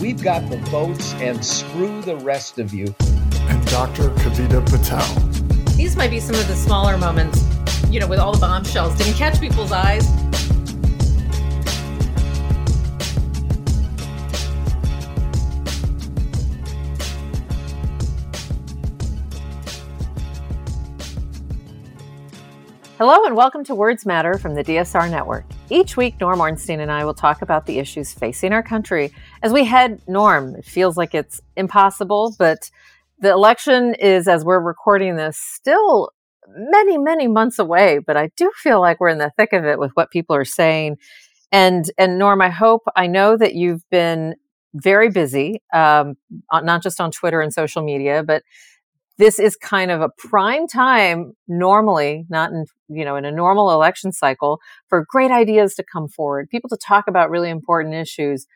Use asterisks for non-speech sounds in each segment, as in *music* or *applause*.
We've got the votes and screw the rest of you. And Dr. Kavita Patel. These might be some of the smaller moments, you know, with all the bombshells. Didn't catch people's eyes. Hello and welcome to Words Matter from the DSR Network. Each week, Norm Ornstein and I will talk about the issues facing our country as we head, Norm, it feels like it's impossible, but the election is, as we're recording this, still many, many months away. But I do feel like we're in the thick of it with what people are saying. And, and Norm, I hope, I know that you've been very busy, um, not just on Twitter and social media, but this is kind of a prime time normally not in you know in a normal election cycle for great ideas to come forward people to talk about really important issues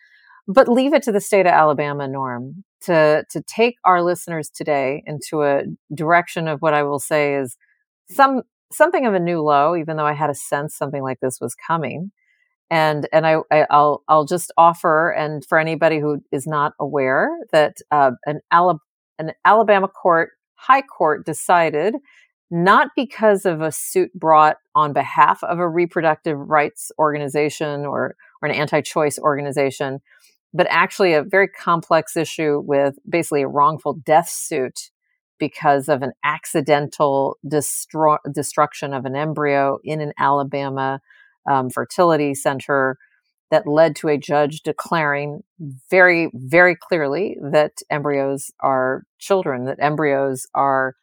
but leave it to the state of alabama norm to to take our listeners today into a direction of what i will say is some something of a new low even though i had a sense something like this was coming. And and I, I will I'll just offer and for anybody who is not aware that uh, an Alabama an Alabama court High Court decided not because of a suit brought on behalf of a reproductive rights organization or, or an anti choice organization, but actually a very complex issue with basically a wrongful death suit because of an accidental destro- destruction of an embryo in an Alabama um, fertility center that led to a judge declaring very, very clearly that embryos are children, that embryos are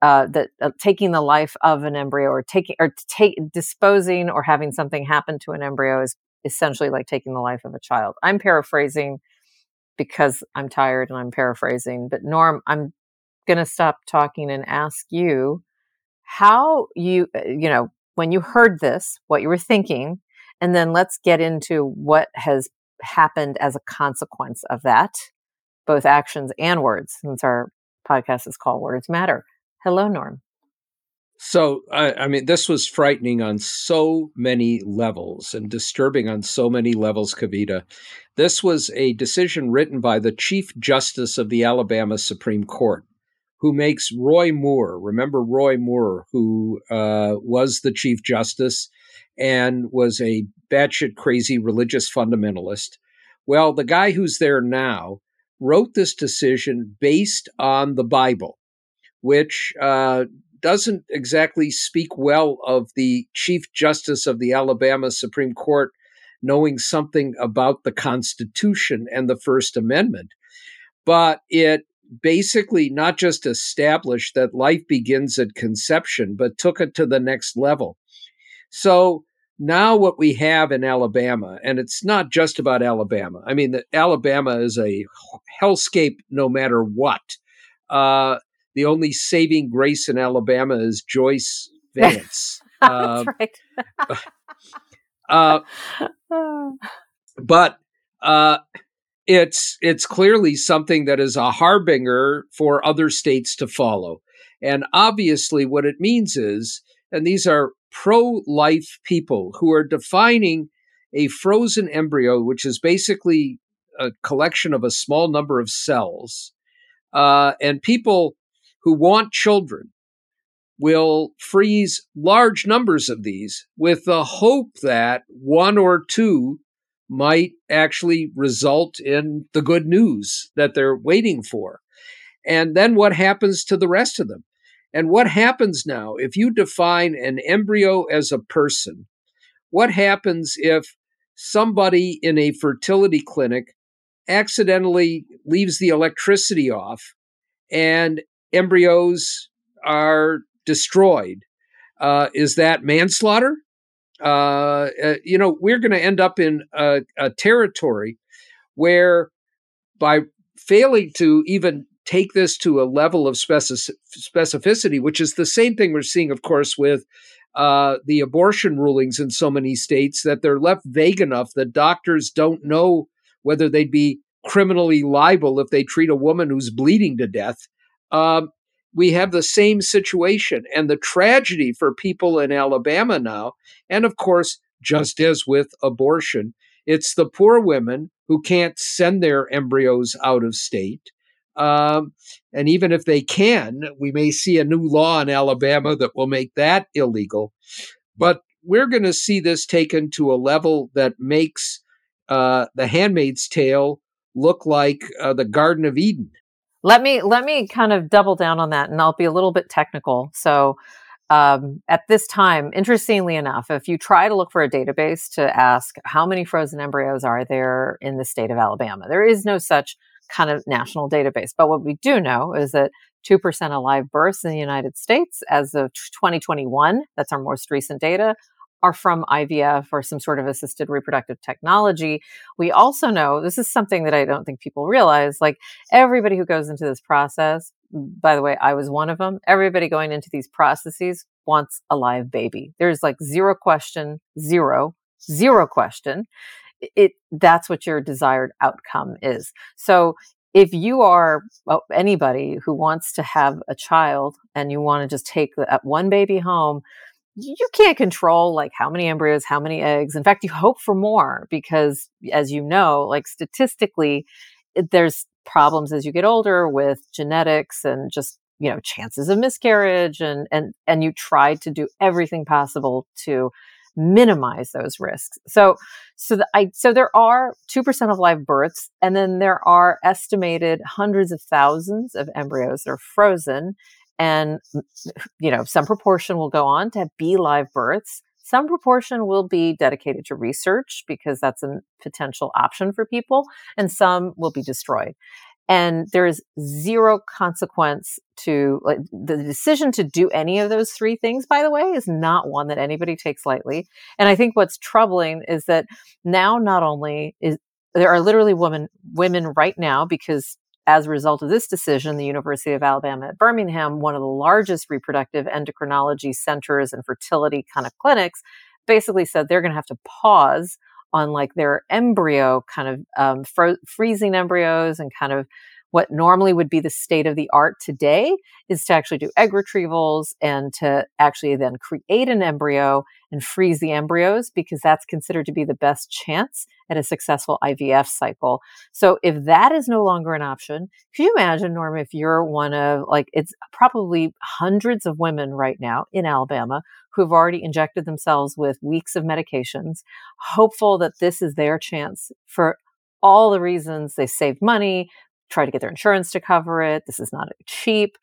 uh, that uh, taking the life of an embryo or taking or take disposing or having something happen to an embryo is essentially like taking the life of a child. I'm paraphrasing because I'm tired and I'm paraphrasing, but Norm, I'm going to stop talking and ask you how you uh, you know when you heard this, what you were thinking, and then let's get into what has happened as a consequence of that, both actions and words, since our podcast is called Words Matter. Hello, Norm. So, I, I, mean, this was frightening on so many levels and disturbing on so many levels, Kavita. This was a decision written by the Chief Justice of the Alabama Supreme Court, who makes Roy Moore. Remember Roy Moore, who uh, was the Chief Justice and was a batshit crazy religious fundamentalist. Well, the guy who's there now wrote this decision based on the Bible, which uh, doesn't exactly speak well of the Chief Justice of the Alabama Supreme Court knowing something about the Constitution and the First Amendment. But it basically not just established that life begins at conception, but took it to the next level So now what we have in Alabama, and it's not just about Alabama. I mean, the, Alabama is a hellscape no matter what. Uh, the only saving grace in Alabama is Joyce *laughs* Vance. That's uh, right. *laughs* uh, but uh, it's it's clearly something that is a harbinger for other states to follow. And obviously, what it means is, and these are pro life people who are defining a frozen embryo, which is basically a collection of a small number of cells. Uh, and people who want children will freeze large numbers of these with the hope that one or two might actually result in the good news that they're waiting for. And then what happens to the rest of them? And what happens now if you define an embryo as a person? What happens if somebody in a fertility clinic accidentally leaves the electricity off and embryos are destroyed? Uh, is that manslaughter? Uh, uh, you know, we're going to end up in a, a territory where by failing to even take this to a level of specificity, which is the same thing we're seeing, of course, with uh, the abortion rulings in so many states, that they're left vague enough that doctors don't know whether they'd be criminally liable if they treat a woman who's bleeding to death. Um, we have the same situation. And the tragedy for people in Alabama now, and of course, just as with abortion, it's the poor women who can't send their embryos out of state. Um, and even if they can, we may see a new law in Alabama that will make that illegal. But we're going to see this taken to a level that makes uh, the Handmaid's Tale look like uh, the Garden of Eden. Let me let me kind of double down on that, and I'll be a little bit technical. So, um, at this time, interestingly enough, if you try to look for a database to ask how many frozen embryos are there in the state of Alabama, there is no such kind of national database. But what we do know is that 2% of live births in the United States as of 2021, that's our most recent data, are from IVF or some sort of assisted reproductive technology. We also know this is something that I don't think people realize like everybody who goes into this process, by the way, I was one of them, everybody going into these processes wants a live baby. There's like zero question, zero, zero question. It that's what your desired outcome is. So if you are well, anybody who wants to have a child and you want to just take that uh, one baby home, you can't control like how many embryos, how many eggs. In fact, you hope for more because, as you know, like statistically, there's problems as you get older with genetics and just you know chances of miscarriage and and and you try to do everything possible to minimize those risks. So, so the, I, so there are 2% of live births, and then there are estimated hundreds of thousands of embryos that are frozen and, mm, you know, some proportion will go on to be live births. Some proportion will be dedicated to research because that's a potential option for people, and some will be destroyed. And there is zero consequence to like, the decision to do any of those three things, by the way, is not one that anybody takes lightly. And I think what's troubling is that now not only is there are literally women women right now because as a result of this decision, the University of Alabama at Birmingham, one of the largest reproductive endocrinology centers and fertility kind of clinics, basically said they're going to have to pause on like their embryo kind of um, fro- freezing embryos and kind of what normally would be the state of the art today is to actually do egg retrievals and to actually then create an embryo and freeze the embryos because that's considered to be the best chance at a successful IVF cycle. So if that is no longer an option, can you imagine, Norm, if you're one of like it's probably hundreds of women right now in Alabama who have already injected themselves with weeks of medications, hopeful that this is their chance for all the reasons they save money, try to get their insurance to cover it. This is not cheap.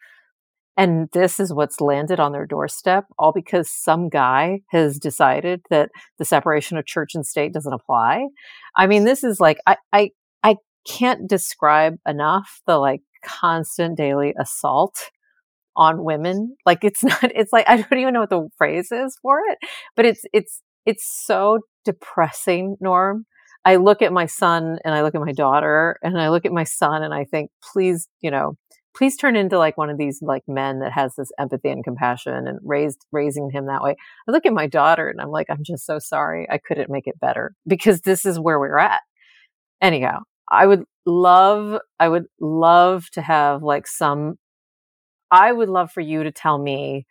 And this is what's landed on their doorstep, all because some guy has decided that the separation of church and state doesn't apply. I mean, this is like, I, I, I can't describe enough the like constant daily assault on women. Like it's *laughs* not, it's like, I don't even know what the phrase is for it, but it's, it's, it's so depressing, Norm. I look at my son and I look at my daughter and I look at my son and I think, please, you know, please turn into like one of these like men that has this empathy and compassion and raised raising him that way. I look at my daughter and I'm like, I'm just so sorry. I couldn't make it better because this is where we're at. Anyhow, I would love, I would love to have like some, I would love for you to tell me,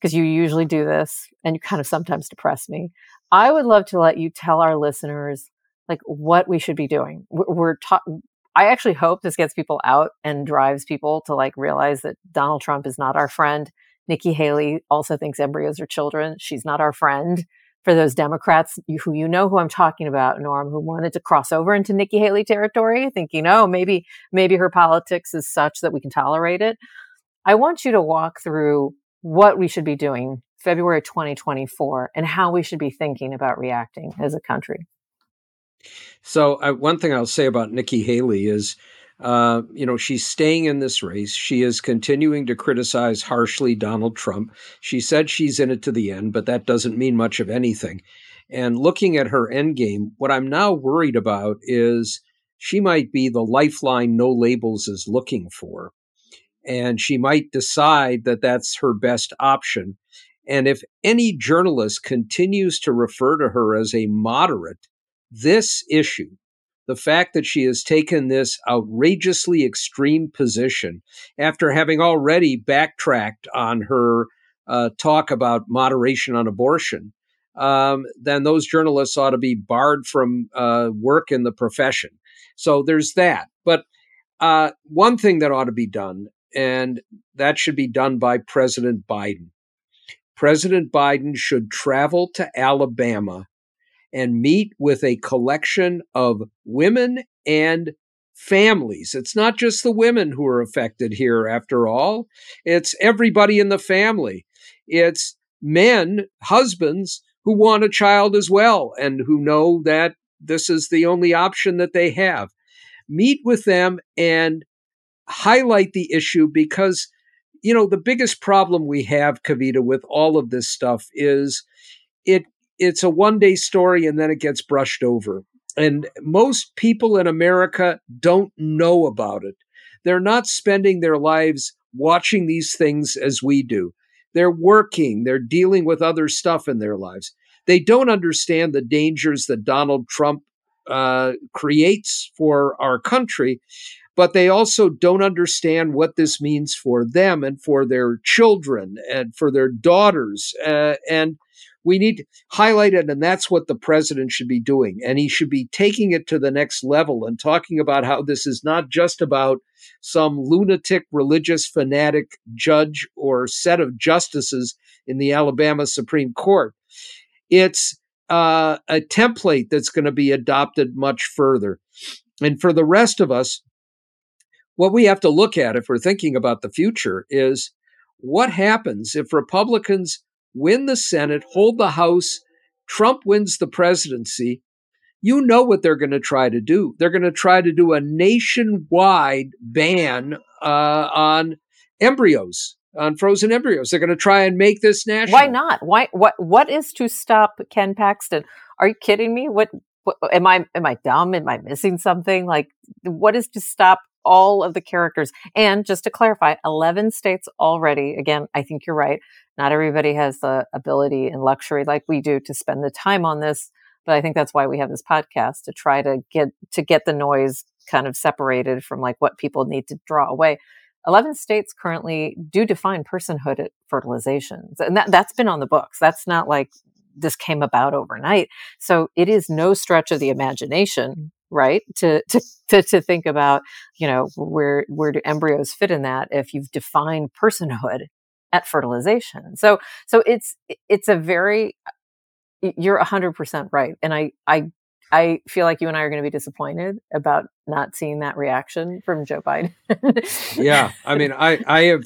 because you usually do this and you kind of sometimes depress me. I would love to let you tell our listeners like what we should be doing. We're talking, I actually hope this gets people out and drives people to like realize that Donald Trump is not our friend. Nikki Haley also thinks embryos are children. She's not our friend. For those Democrats who you know who I'm talking about, Norm, who wanted to cross over into Nikki Haley territory, thinking, oh, maybe maybe her politics is such that we can tolerate it. I want you to walk through what we should be doing February 2024 and how we should be thinking about reacting as a country. So, uh, one thing I'll say about Nikki Haley is, uh, you know, she's staying in this race. She is continuing to criticize harshly Donald Trump. She said she's in it to the end, but that doesn't mean much of anything. And looking at her end game, what I'm now worried about is she might be the lifeline no labels is looking for. And she might decide that that's her best option. And if any journalist continues to refer to her as a moderate, this issue, the fact that she has taken this outrageously extreme position after having already backtracked on her uh, talk about moderation on abortion, um, then those journalists ought to be barred from uh, work in the profession. So there's that. But uh, one thing that ought to be done, and that should be done by President Biden. President Biden should travel to Alabama and meet with a collection of women and families. It's not just the women who are affected here, after all, it's everybody in the family. It's men, husbands, who want a child as well and who know that this is the only option that they have. Meet with them and highlight the issue because, you know, the biggest problem we have, Kavita, with all of this stuff is it it's a one day story and then it gets brushed over. And most people in America don't know about it. They're not spending their lives watching these things as we do. They're working, they're dealing with other stuff in their lives. They don't understand the dangers that Donald Trump uh, creates for our country, but they also don't understand what this means for them and for their children and for their daughters. Uh, and we need to highlight it, and that's what the president should be doing. And he should be taking it to the next level and talking about how this is not just about some lunatic religious fanatic judge or set of justices in the Alabama Supreme Court. It's uh, a template that's going to be adopted much further. And for the rest of us, what we have to look at if we're thinking about the future is what happens if Republicans win the Senate, hold the House, Trump wins the presidency, you know what they're going to try to do. They're going to try to do a nationwide ban uh, on embryos, on frozen embryos. They're going to try and make this national. Why not? Why? What? What is to stop Ken Paxton? Are you kidding me? What? what am I? Am I dumb? Am I missing something? Like, what is to stop all of the characters? And just to clarify, eleven states already. Again, I think you're right not everybody has the ability and luxury like we do to spend the time on this but i think that's why we have this podcast to try to get to get the noise kind of separated from like what people need to draw away 11 states currently do define personhood at fertilizations. and that, that's been on the books that's not like this came about overnight so it is no stretch of the imagination right to to *laughs* to, to think about you know where where do embryos fit in that if you've defined personhood at fertilization. So so it's it's a very you're 100% right and I I I feel like you and I are going to be disappointed about not seeing that reaction from Joe Biden. yeah, *laughs* I mean, I I have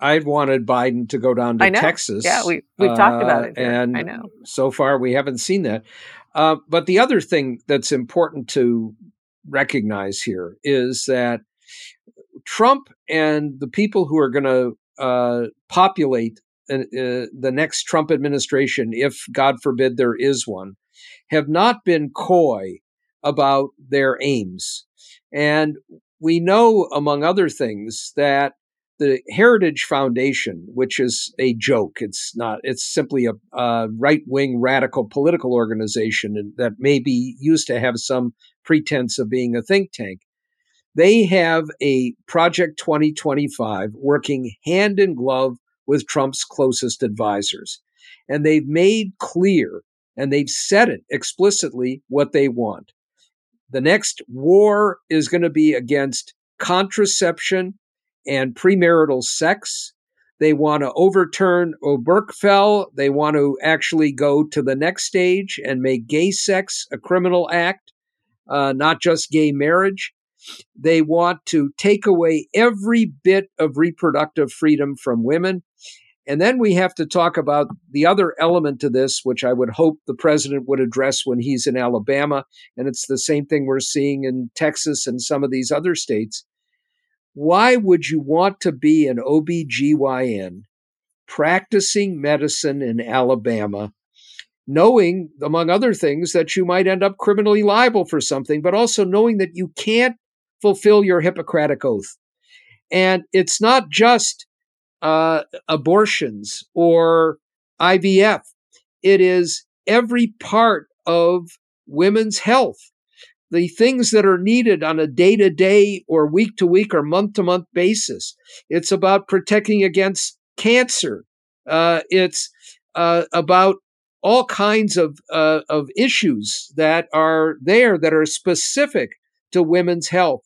I've wanted Biden to go down to Texas. Yeah, we we've uh, talked about it, here. and I know. So far, we haven't seen that. Uh, but the other thing that's important to recognize here is that Trump and the people who are going to uh, populate uh, uh, the next Trump administration, if God forbid there is one, have not been coy about their aims. And we know, among other things, that the Heritage Foundation, which is a joke, it's not, it's simply a, a right wing radical political organization that may be used to have some pretense of being a think tank. They have a Project 2025 working hand in glove with Trump's closest advisors. And they've made clear and they've said it explicitly what they want. The next war is going to be against contraception and premarital sex. They want to overturn Obergefell. They want to actually go to the next stage and make gay sex a criminal act, uh, not just gay marriage. They want to take away every bit of reproductive freedom from women. And then we have to talk about the other element to this, which I would hope the president would address when he's in Alabama. And it's the same thing we're seeing in Texas and some of these other states. Why would you want to be an OBGYN practicing medicine in Alabama, knowing, among other things, that you might end up criminally liable for something, but also knowing that you can't fulfill your Hippocratic oath? And it's not just uh, abortions or IVF. It is every part of women's health. The things that are needed on a day to day or week to week or month to month basis. It's about protecting against cancer. Uh, it's uh, about all kinds of uh, of issues that are there that are specific to women's health,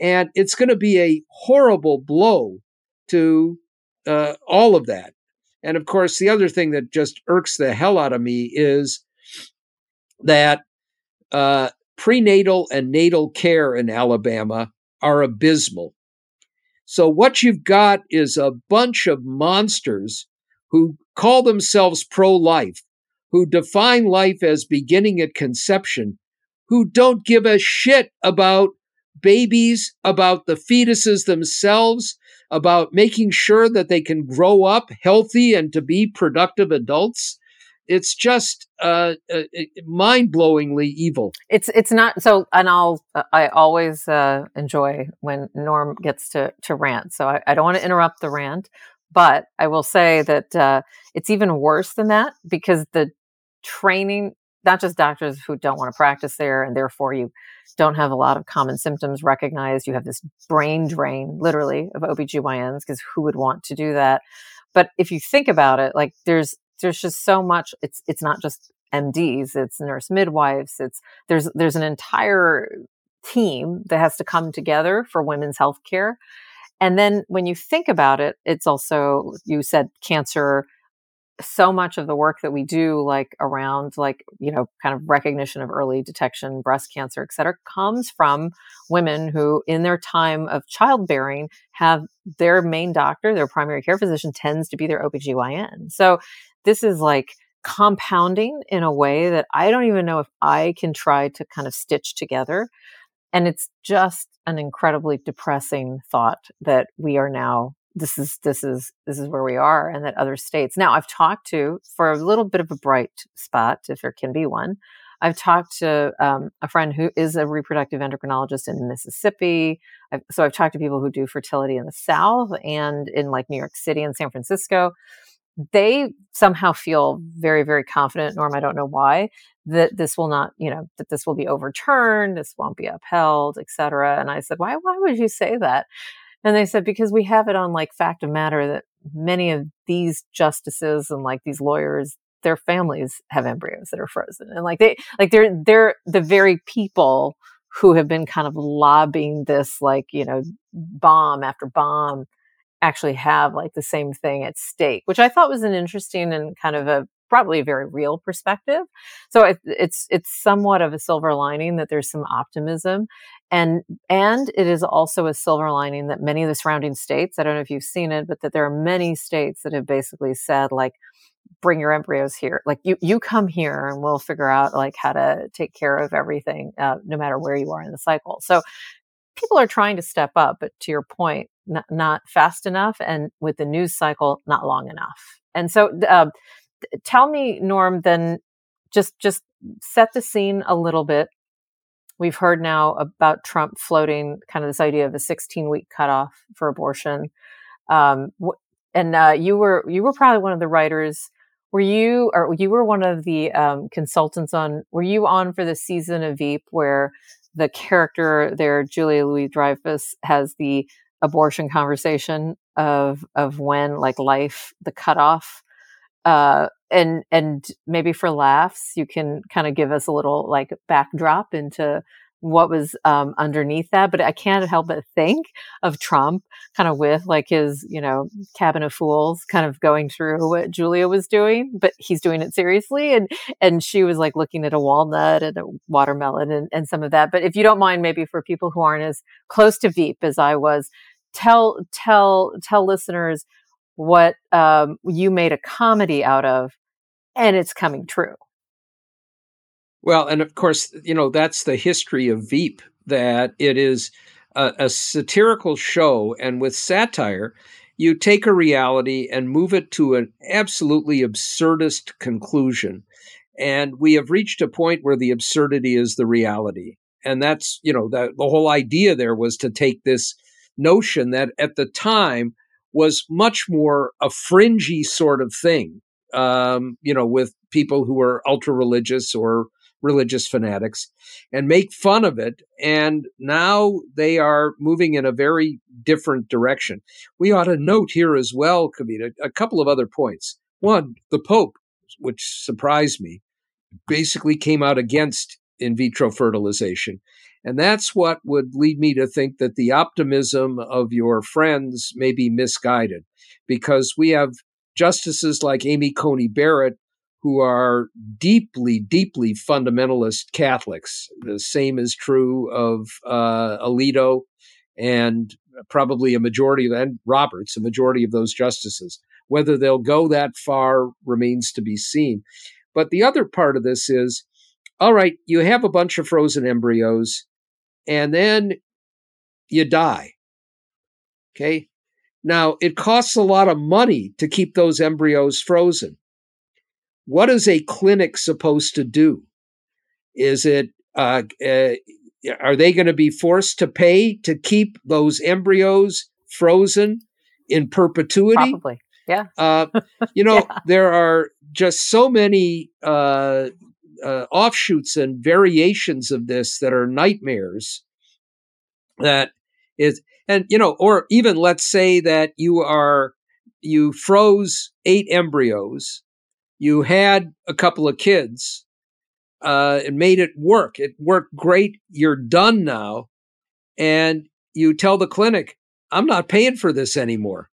and it's going to be a horrible blow to uh, all of that. And of course, the other thing that just irks the hell out of me is that uh, prenatal and natal care in Alabama are abysmal. So, what you've got is a bunch of monsters who call themselves pro life, who define life as beginning at conception, who don't give a shit about babies, about the fetuses themselves, about making sure that they can grow up healthy and to be productive adults. It's just uh, uh, mind-blowingly evil. It's it's not so, and I'll I always uh, enjoy when Norm gets to to rant. So I, I don't want to interrupt the rant, but I will say that uh, it's even worse than that because the training not just doctors who don't want to practice there and therefore you don't have a lot of common symptoms recognized. You have this brain drain, literally, of OBGYNs, because who would want to do that? But if you think about it, like there's there's just so much it's it's not just MDs, it's nurse midwives, it's there's there's an entire team that has to come together for women's health care. And then when you think about it, it's also you said cancer so much of the work that we do like around like you know kind of recognition of early detection breast cancer et cetera comes from women who in their time of childbearing have their main doctor their primary care physician tends to be their obgyn so this is like compounding in a way that i don't even know if i can try to kind of stitch together and it's just an incredibly depressing thought that we are now this is this is this is where we are and that other states now i've talked to for a little bit of a bright spot if there can be one i've talked to um, a friend who is a reproductive endocrinologist in mississippi I've, so i've talked to people who do fertility in the south and in like new york city and san francisco they somehow feel very very confident norm i don't know why that this will not you know that this will be overturned this won't be upheld etc and i said why why would you say that and they said, because we have it on like fact of matter that many of these justices and like these lawyers, their families have embryos that are frozen. And like they, like they're, they're the very people who have been kind of lobbying this, like, you know, bomb after bomb actually have like the same thing at stake, which I thought was an interesting and kind of a probably a very real perspective. So it, it's it's somewhat of a silver lining that there's some optimism, and and it is also a silver lining that many of the surrounding states. I don't know if you've seen it, but that there are many states that have basically said like bring your embryos here like you you come here and we'll figure out like how to take care of everything uh, no matter where you are in the cycle so people are trying to step up, but to your point, not, not fast enough, and with the news cycle, not long enough. And so, uh, tell me, Norm, then just just set the scene a little bit. We've heard now about Trump floating kind of this idea of a 16 week cutoff for abortion. Um, and uh, you were you were probably one of the writers. Were you or you were one of the um, consultants on? Were you on for the season of Veep where the character there, Julia Louis Dreyfus, has the abortion conversation of of when like life the cutoff uh and and maybe for laughs you can kind of give us a little like backdrop into what was um, underneath that but i can't help but think of trump kind of with like his you know cabin of fools kind of going through what julia was doing but he's doing it seriously and and she was like looking at a walnut and a watermelon and, and some of that but if you don't mind maybe for people who aren't as close to veep as i was tell tell tell listeners what um, you made a comedy out of and it's coming true well and of course you know that's the history of veep that it is a, a satirical show and with satire you take a reality and move it to an absolutely absurdist conclusion. And we have reached a point where the absurdity is the reality. And that's you know the, the whole idea there was to take this notion that at the time was much more a fringy sort of thing, um, you know, with people who were ultra religious or religious fanatics and make fun of it. And now they are moving in a very different direction. We ought to note here as well, Kavita, a couple of other points. One, the Pope, which surprised me, basically came out against in vitro fertilization. And that's what would lead me to think that the optimism of your friends may be misguided because we have justices like Amy Coney Barrett who are deeply, deeply fundamentalist Catholics. The same is true of uh, Alito and probably a majority of, and Roberts, a majority of those justices. Whether they'll go that far remains to be seen. But the other part of this is all right, you have a bunch of frozen embryos and then you die. Okay. Now, it costs a lot of money to keep those embryos frozen. What is a clinic supposed to do? Is it, uh, uh, are they going to be forced to pay to keep those embryos frozen in perpetuity? Probably. Yeah. Uh, *laughs* you know, yeah. there are just so many uh, uh, offshoots and variations of this that are nightmares. That is, and you know, or even let's say that you are you froze eight embryos, you had a couple of kids, uh, made it work. It worked great. You're done now, and you tell the clinic, "I'm not paying for this anymore."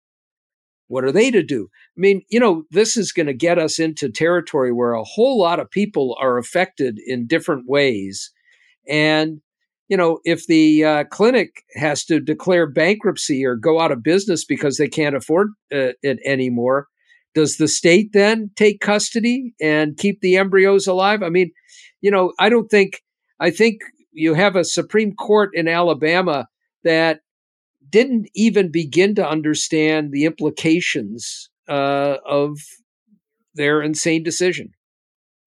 What are they to do? I mean, you know, this is going to get us into territory where a whole lot of people are affected in different ways. And, you know, if the uh, clinic has to declare bankruptcy or go out of business because they can't afford uh, it anymore, does the state then take custody and keep the embryos alive? I mean, you know, I don't think, I think you have a Supreme Court in Alabama that didn't even begin to understand the implications uh, of their insane decision.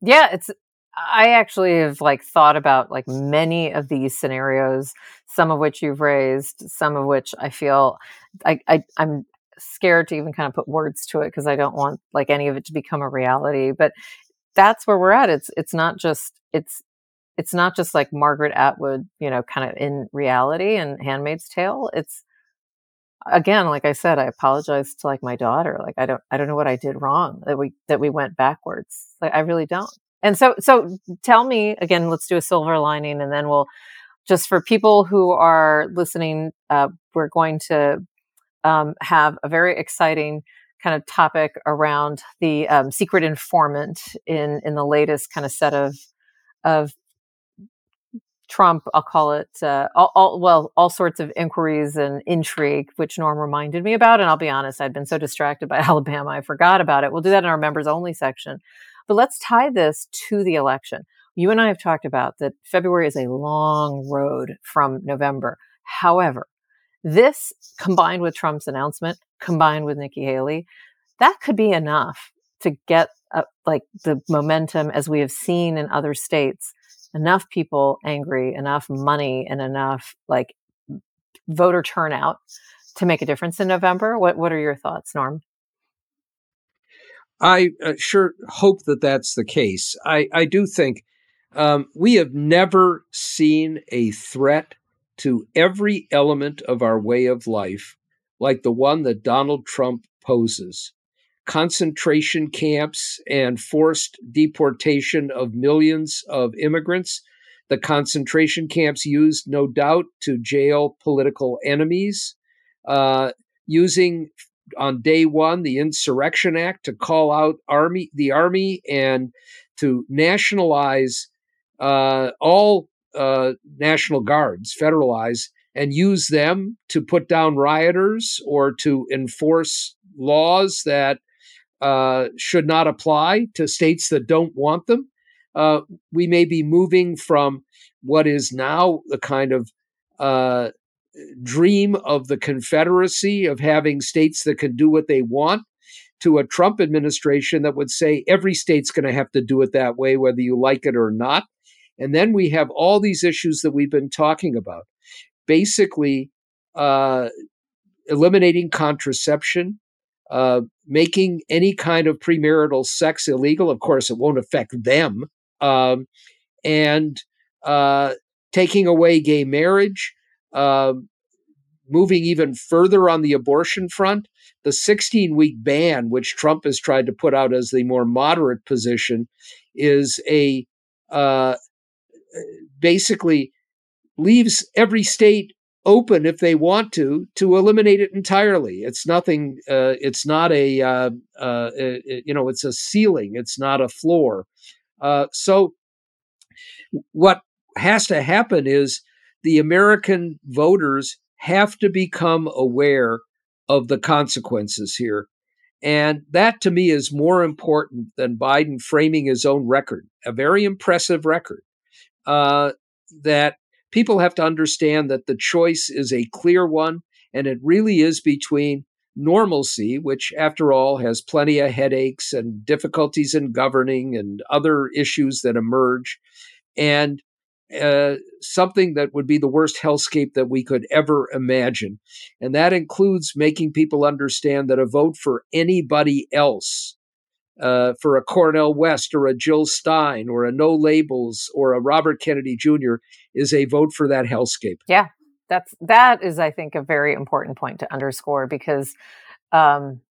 Yeah, it's. I actually have like thought about like many of these scenarios, some of which you've raised, some of which I feel I, I I'm scared to even kind of put words to it because I don't want like any of it to become a reality. But that's where we're at. It's it's not just it's it's not just like Margaret Atwood, you know, kind of in reality and Handmaid's Tale. It's again like i said i apologize to like my daughter like i don't i don't know what i did wrong that we that we went backwards like i really don't and so so tell me again let's do a silver lining and then we'll just for people who are listening uh, we're going to um, have a very exciting kind of topic around the um, secret informant in in the latest kind of set of of Trump, I'll call it, uh, all, all, well, all sorts of inquiries and intrigue, which Norm reminded me about. And I'll be honest, I'd been so distracted by *laughs* Alabama, I forgot about it. We'll do that in our members only section. But let's tie this to the election. You and I have talked about that February is a long road from November. However, this combined with Trump's announcement, combined with Nikki Haley, that could be enough to get uh, like the momentum as we have seen in other states. Enough people angry enough money and enough like voter turnout to make a difference in november. What what are your thoughts norm? I uh, sure hope that that's the case. I i do think um, we have never seen a threat to every element of our way of life like the one that donald trump poses concentration camps and forced deportation of millions of immigrants. The concentration camps used, no doubt, to jail political enemies, uh, using on day one the Insurrection Act to call out army the army and to nationalize uh, all uh, national guards, federalize, and use them to put down rioters or to enforce laws that uh, should not apply to states that don't want them. Uh, we may be moving from what is now the kind of uh, dream of the Confederacy of having states that can do what they want to a Trump administration that would say every state's going to have to do it that way, whether you like it or not. And then we have all these issues that we've been talking about. Basically, uh, eliminating contraception, uh, making any kind of premarital sex illegal. Of course, it won't affect them. Um, and uh, taking away gay marriage, uh, moving even further on the abortion front. The 16 week ban, which Trump has tried to put out as the more moderate position, is a uh, basically leaves every state open if they want to to eliminate it entirely. It's nothing. Uh, it's not a uh, uh, you know. It's a ceiling. It's not a floor. Uh, so what has to happen is the American voters have to become aware of the consequences here. And that to me is more important than Biden framing his own record, a very impressive record. Uh, that people have to understand that the choice is a clear one, and it really is between normalcy, which, after all, has plenty of headaches and difficulties in governing and other issues that emerge, and uh, something that would be the worst hellscape that we could ever imagine. And that includes making people understand that a vote for anybody else uh, for a Cornel West or a Jill Stein or a No Labels or a Robert Kennedy Jr. is a vote for that hellscape. Yeah, that's that is, I think, a very important point to underscore because um,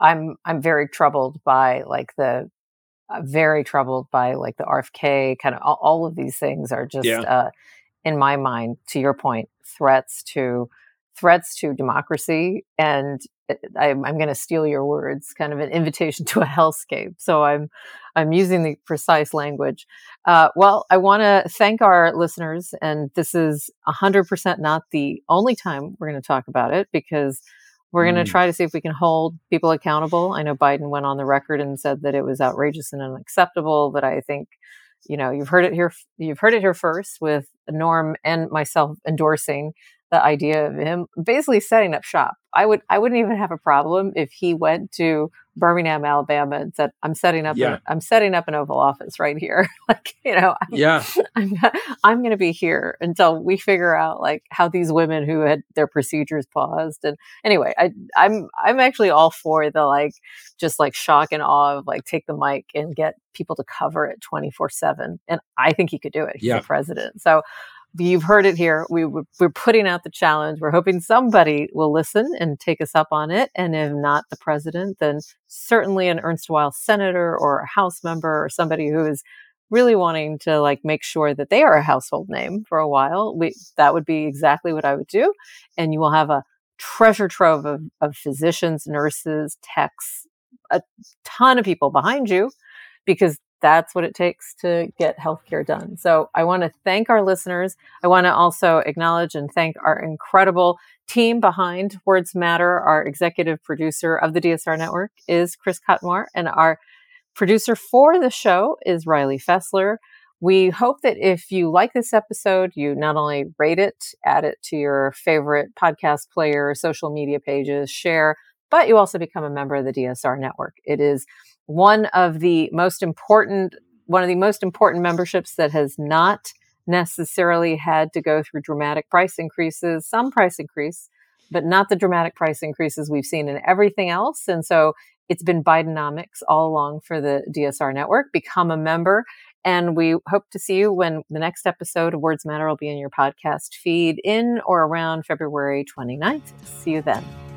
I'm I'm very troubled by like the uh, very troubled by like the RFK kind of all, all of these things are just yeah. uh, in my mind, to your point, threats to threats to democracy and I'm, I'm going to steal your words, kind of an invitation *laughs* to a hellscape. So I'm I'm using the precise language. Uh, well, I want to thank our listeners, and this is 100% not the only time we're going to talk about it because we're going to mm. try to see if we can hold people accountable. I know Biden went on the record and said that it was outrageous and unacceptable, but I think you know you've heard it here you've heard it here first with norm and myself endorsing the idea of him basically setting up shop. I would I wouldn't even have a problem if he went to Birmingham, Alabama, and said, "I'm setting up yeah. I'm setting up an Oval Office right here." *laughs* like you know, I'm, yeah, *laughs* I'm I'm going to be here until we figure out like how these women who had their procedures paused. And anyway, I I'm I'm actually all for the like just like shock and awe of like take the mic and get people to cover it 24 seven. And I think he could do it. He's yeah. the president. So you've heard it here. We, we're putting out the challenge. We're hoping somebody will listen and take us up on it. And if not the president, then certainly an erstwhile senator or a House member or somebody who is really wanting to like make sure that they are a household name for a while. We that would be exactly what I would do. And you will have a treasure trove of, of physicians, nurses, techs, a ton of people behind you because that's what it takes to get healthcare done. So I want to thank our listeners. I want to also acknowledge and thank our incredible team behind Words Matter. Our executive producer of the DSR network is Chris Cotmore, and our producer for the show is Riley Fessler. We hope that if you like this episode, you not only rate it, add it to your favorite podcast player, social media pages, share, but you also become a member of the DSR network. It is one of the most important one of the most important memberships that has not necessarily had to go through dramatic price increases, some price increase, but not the dramatic price increases we've seen in everything else. And so it's been Bidenomics all along for the DSR network. Become a member. And we hope to see you when the next episode of Words Matter will be in your podcast feed in or around February 29th. See you then.